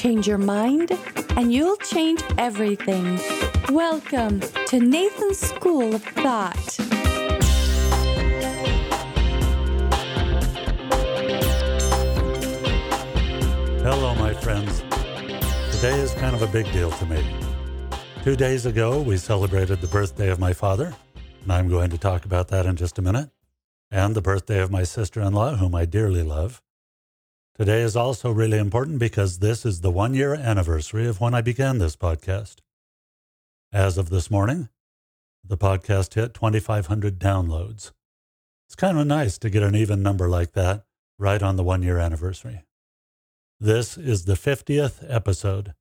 Change your mind, and you'll change everything. Welcome to Nathan's School of Thought. Hello, my friends. Today is kind of a big deal to me. Two days ago, we celebrated the birthday of my father, and I'm going to talk about that in just a minute, and the birthday of my sister in law, whom I dearly love. Today is also really important because this is the one year anniversary of when I began this podcast. As of this morning, the podcast hit 2,500 downloads. It's kind of nice to get an even number like that right on the one year anniversary. This is the 50th episode.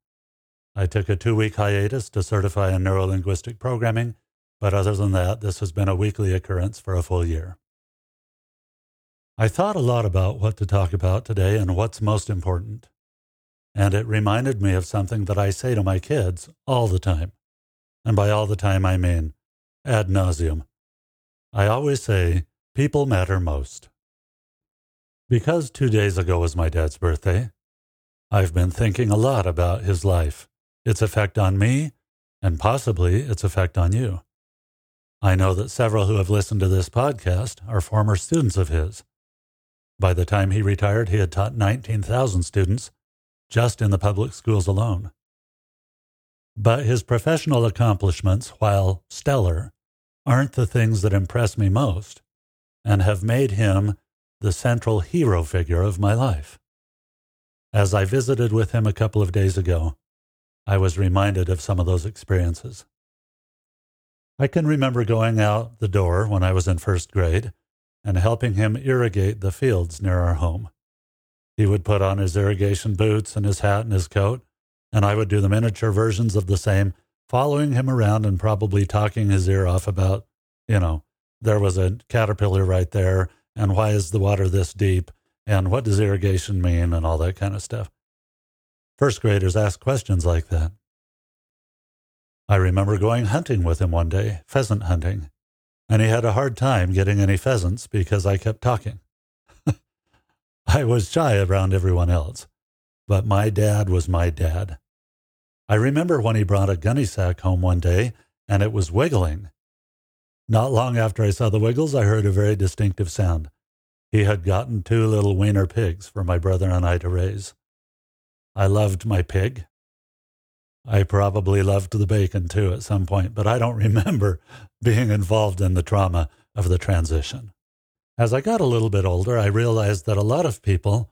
I took a two week hiatus to certify in neurolinguistic programming, but other than that, this has been a weekly occurrence for a full year. I thought a lot about what to talk about today and what's most important. And it reminded me of something that I say to my kids all the time. And by all the time, I mean ad nauseum. I always say, people matter most. Because two days ago was my dad's birthday, I've been thinking a lot about his life, its effect on me, and possibly its effect on you. I know that several who have listened to this podcast are former students of his. By the time he retired, he had taught 19,000 students just in the public schools alone. But his professional accomplishments, while stellar, aren't the things that impress me most and have made him the central hero figure of my life. As I visited with him a couple of days ago, I was reminded of some of those experiences. I can remember going out the door when I was in first grade and helping him irrigate the fields near our home. He would put on his irrigation boots and his hat and his coat, and I would do the miniature versions of the same, following him around and probably talking his ear off about, you know, there was a caterpillar right there, and why is the water this deep, and what does irrigation mean, and all that kind of stuff. First graders ask questions like that. I remember going hunting with him one day, pheasant hunting, and he had a hard time getting any pheasants because I kept talking. I was shy around everyone else, but my dad was my dad. I remember when he brought a gunny sack home one day and it was wiggling. Not long after I saw the wiggles, I heard a very distinctive sound. He had gotten two little weaner pigs for my brother and I to raise. I loved my pig. I probably loved the bacon too at some point, but I don't remember being involved in the trauma of the transition. As I got a little bit older, I realized that a lot of people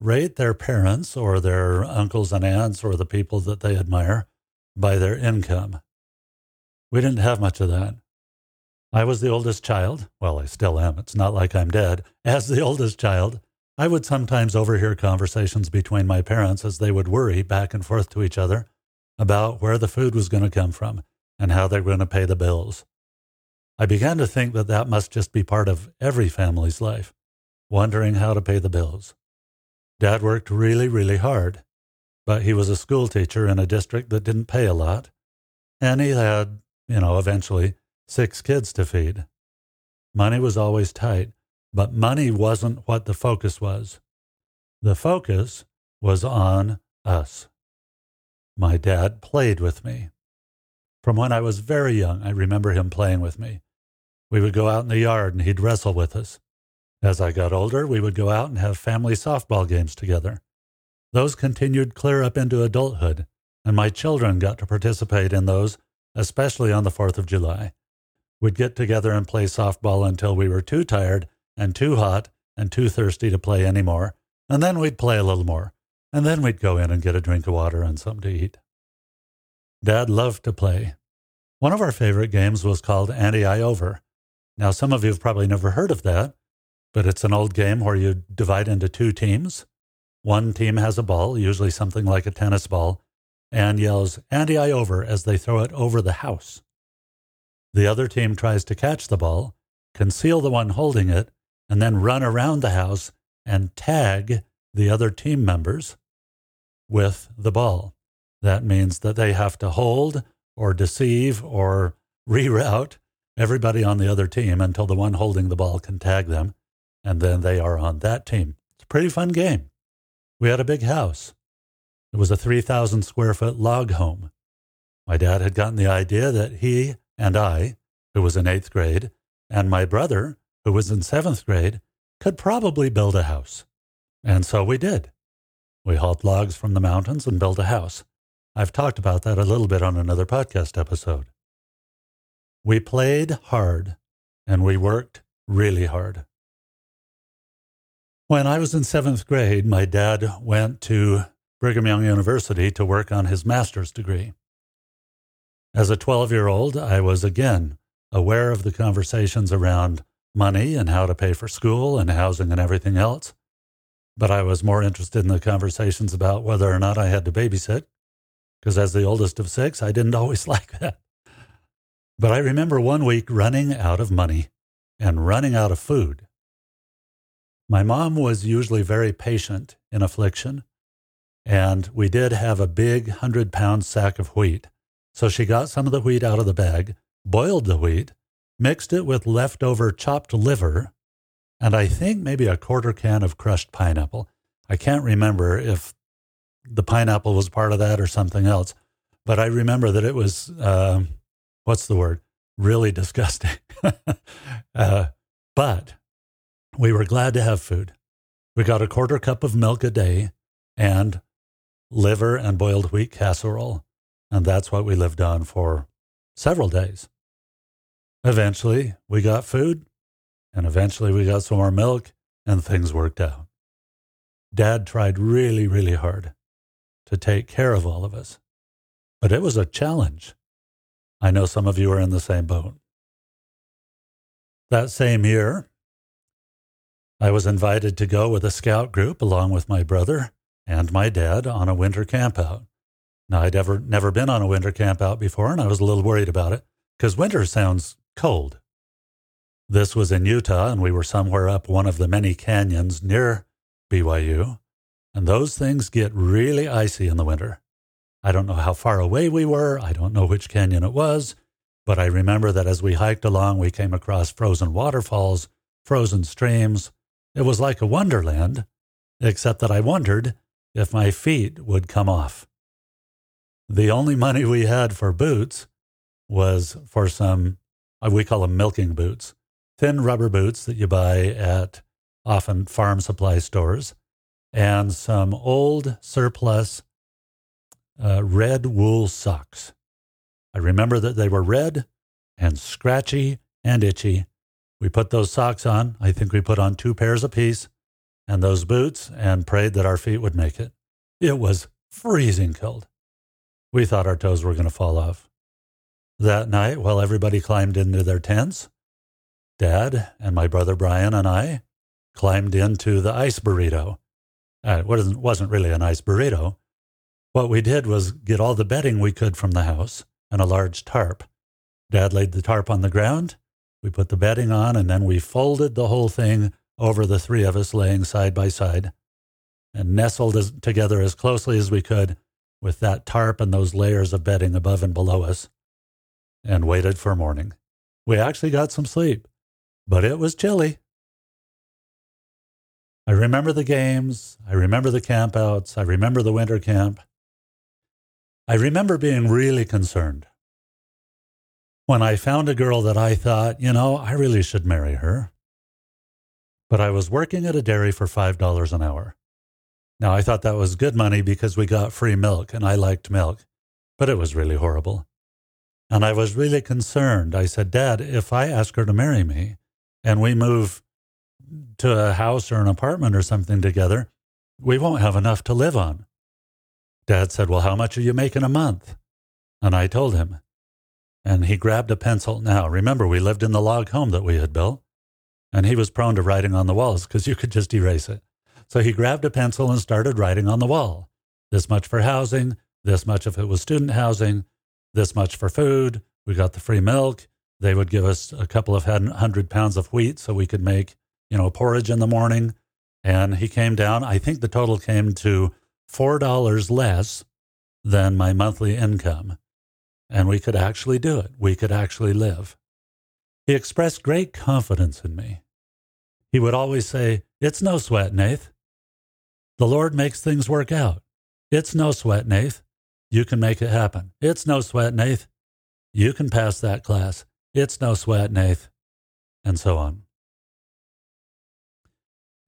rate their parents or their uncles and aunts or the people that they admire by their income. We didn't have much of that. I was the oldest child. Well, I still am. It's not like I'm dead. As the oldest child, I would sometimes overhear conversations between my parents as they would worry back and forth to each other about where the food was going to come from and how they were going to pay the bills. I began to think that that must just be part of every family's life, wondering how to pay the bills. Dad worked really, really hard, but he was a school teacher in a district that didn't pay a lot, and he had, you know, eventually six kids to feed. Money was always tight, but money wasn't what the focus was. The focus was on us. My dad played with me. From when I was very young, I remember him playing with me. We would go out in the yard and he'd wrestle with us. As I got older, we would go out and have family softball games together. Those continued clear up into adulthood, and my children got to participate in those, especially on the 4th of July. We'd get together and play softball until we were too tired and too hot and too thirsty to play anymore, and then we'd play a little more and then we'd go in and get a drink of water and something to eat. Dad loved to play. One of our favorite games was called Ante I Over. Now, some of you have probably never heard of that, but it's an old game where you divide into two teams. One team has a ball, usually something like a tennis ball, and yells Ante I Over as they throw it over the house. The other team tries to catch the ball, conceal the one holding it, and then run around the house and tag the other team members with the ball. That means that they have to hold or deceive or reroute everybody on the other team until the one holding the ball can tag them, and then they are on that team. It's a pretty fun game. We had a big house. It was a 3,000 square foot log home. My dad had gotten the idea that he and I, who was in eighth grade, and my brother, who was in seventh grade, could probably build a house. And so we did. We hauled logs from the mountains and built a house. I've talked about that a little bit on another podcast episode. We played hard and we worked really hard. When I was in seventh grade, my dad went to Brigham Young University to work on his master's degree. As a 12 year old, I was again aware of the conversations around money and how to pay for school and housing and everything else. But I was more interested in the conversations about whether or not I had to babysit, because as the oldest of six, I didn't always like that. But I remember one week running out of money and running out of food. My mom was usually very patient in affliction, and we did have a big 100 pound sack of wheat. So she got some of the wheat out of the bag, boiled the wheat, mixed it with leftover chopped liver, and I think maybe a quarter can of crushed pineapple. I can't remember if the pineapple was part of that or something else, but I remember that it was, uh, what's the word? Really disgusting. uh, but we were glad to have food. We got a quarter cup of milk a day and liver and boiled wheat casserole. And that's what we lived on for several days. Eventually, we got food, and eventually, we got some more milk, and things worked out. Dad tried really, really hard to take care of all of us, but it was a challenge. I know some of you are in the same boat. That same year, I was invited to go with a scout group along with my brother and my dad on a winter campout. Now, I'd ever never been on a winter campout before, and I was a little worried about it because winter sounds cold. This was in Utah, and we were somewhere up one of the many canyons near BYU, and those things get really icy in the winter. I don't know how far away we were, I don't know which canyon it was, but I remember that as we hiked along, we came across frozen waterfalls, frozen streams. It was like a wonderland, except that I wondered if my feet would come off. The only money we had for boots was for some, uh, we call them milking boots, thin rubber boots that you buy at often farm supply stores, and some old surplus uh, red wool socks. I remember that they were red and scratchy and itchy. We put those socks on. I think we put on two pairs apiece and those boots and prayed that our feet would make it. It was freezing cold. We thought our toes were going to fall off. That night, while everybody climbed into their tents, Dad and my brother Brian and I climbed into the ice burrito. Uh, it wasn't, wasn't really an ice burrito. What we did was get all the bedding we could from the house and a large tarp. Dad laid the tarp on the ground. We put the bedding on, and then we folded the whole thing over the three of us laying side by side and nestled as, together as closely as we could with that tarp and those layers of bedding above and below us and waited for morning. We actually got some sleep, but it was chilly. I remember the games. I remember the campouts. I remember the winter camp. I remember being really concerned when I found a girl that I thought, you know, I really should marry her. But I was working at a dairy for $5 an hour. Now, I thought that was good money because we got free milk and I liked milk, but it was really horrible. And I was really concerned. I said, Dad, if I ask her to marry me and we move to a house or an apartment or something together, we won't have enough to live on. Dad said, Well, how much are you making a month? And I told him. And he grabbed a pencil. Now, remember, we lived in the log home that we had built, and he was prone to writing on the walls because you could just erase it. So he grabbed a pencil and started writing on the wall. This much for housing, this much if it was student housing, this much for food. We got the free milk. They would give us a couple of hundred pounds of wheat so we could make, you know, porridge in the morning. And he came down. I think the total came to $4 less than my monthly income. And we could actually do it. We could actually live. He expressed great confidence in me. He would always say, It's no sweat, Nath. The Lord makes things work out. It's no sweat, Nath. You can make it happen. It's no sweat, Nath. You can pass that class. It's no sweat, Nath. And so on.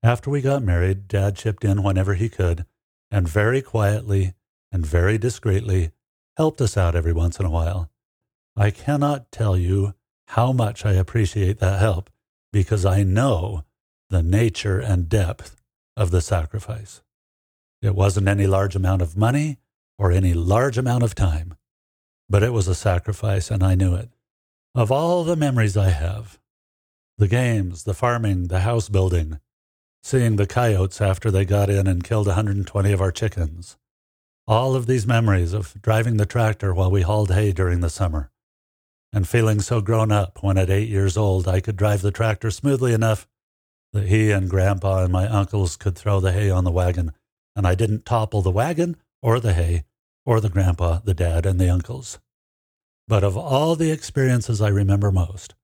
After we got married, Dad chipped in whenever he could and very quietly and very discreetly helped us out every once in a while. I cannot tell you how much I appreciate that help because I know the nature and depth of the sacrifice. It wasn't any large amount of money or any large amount of time, but it was a sacrifice and I knew it. Of all the memories I have, the games, the farming, the house building, seeing the coyotes after they got in and killed 120 of our chickens. All of these memories of driving the tractor while we hauled hay during the summer, and feeling so grown up when at eight years old I could drive the tractor smoothly enough that he and Grandpa and my uncles could throw the hay on the wagon, and I didn't topple the wagon or the hay or the grandpa, the dad, and the uncles. But of all the experiences I remember most,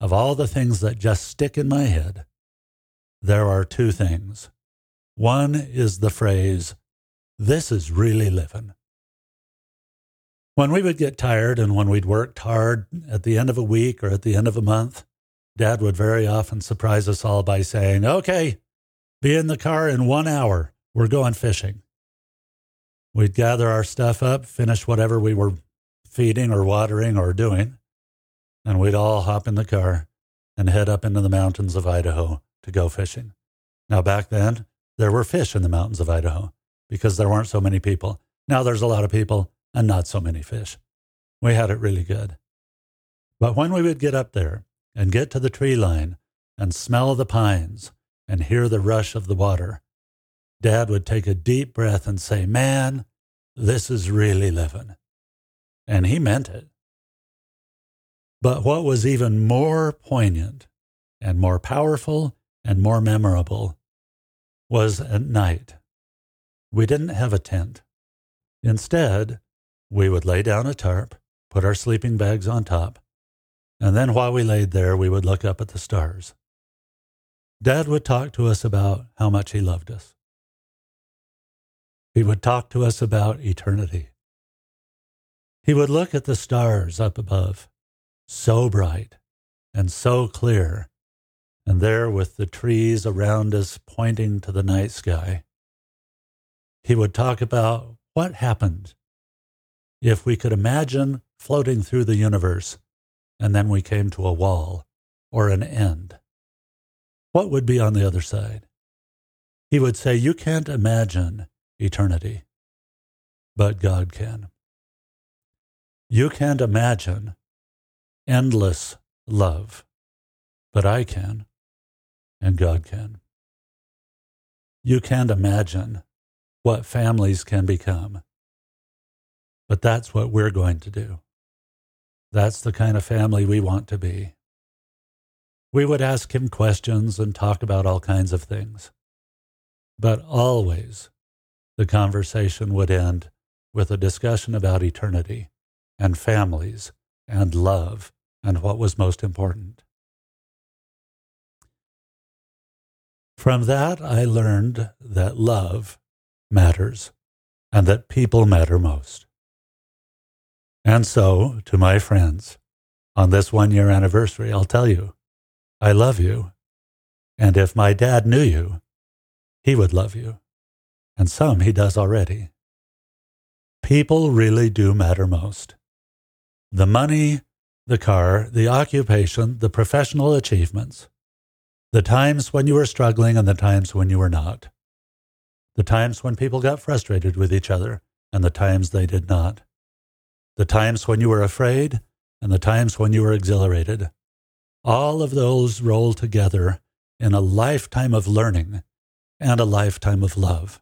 of all the things that just stick in my head, there are two things. One is the phrase, this is really living. When we would get tired and when we'd worked hard at the end of a week or at the end of a month, Dad would very often surprise us all by saying, Okay, be in the car in one hour. We're going fishing. We'd gather our stuff up, finish whatever we were feeding or watering or doing, and we'd all hop in the car and head up into the mountains of Idaho to go fishing. Now, back then, there were fish in the mountains of Idaho because there weren't so many people. Now there's a lot of people and not so many fish. We had it really good. But when we would get up there and get to the tree line and smell the pines and hear the rush of the water, Dad would take a deep breath and say, Man, this is really living. And he meant it. But what was even more poignant and more powerful and more memorable was at night. We didn't have a tent. Instead, we would lay down a tarp, put our sleeping bags on top, and then while we laid there, we would look up at the stars. Dad would talk to us about how much he loved us. He would talk to us about eternity. He would look at the stars up above, so bright and so clear and there, with the trees around us pointing to the night sky, he would talk about what happened if we could imagine floating through the universe and then we came to a wall or an end. What would be on the other side? He would say, You can't imagine eternity, but God can. You can't imagine endless love, but I can and God can. You can't imagine what families can become, but that's what we're going to do. That's the kind of family we want to be. We would ask him questions and talk about all kinds of things. But always the conversation would end with a discussion about eternity and families and love and what was most important. From that, I learned that love matters and that people matter most. And so, to my friends, on this one year anniversary, I'll tell you, I love you. And if my dad knew you, he would love you. And some he does already. People really do matter most. The money, the car, the occupation, the professional achievements, the times when you were struggling and the times when you were not. The times when people got frustrated with each other and the times they did not. The times when you were afraid and the times when you were exhilarated. All of those roll together in a lifetime of learning and a lifetime of love.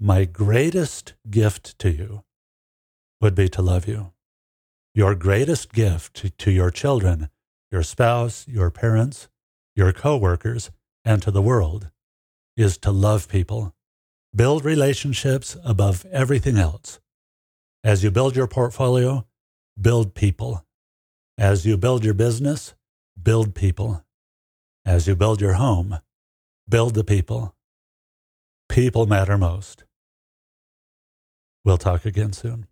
My greatest gift to you would be to love you. Your greatest gift to your children, your spouse, your parents, your coworkers, and to the world is to love people. Build relationships above everything else. As you build your portfolio, build people. As you build your business, build people. As you build your home, build the people. People matter most. We'll talk again soon.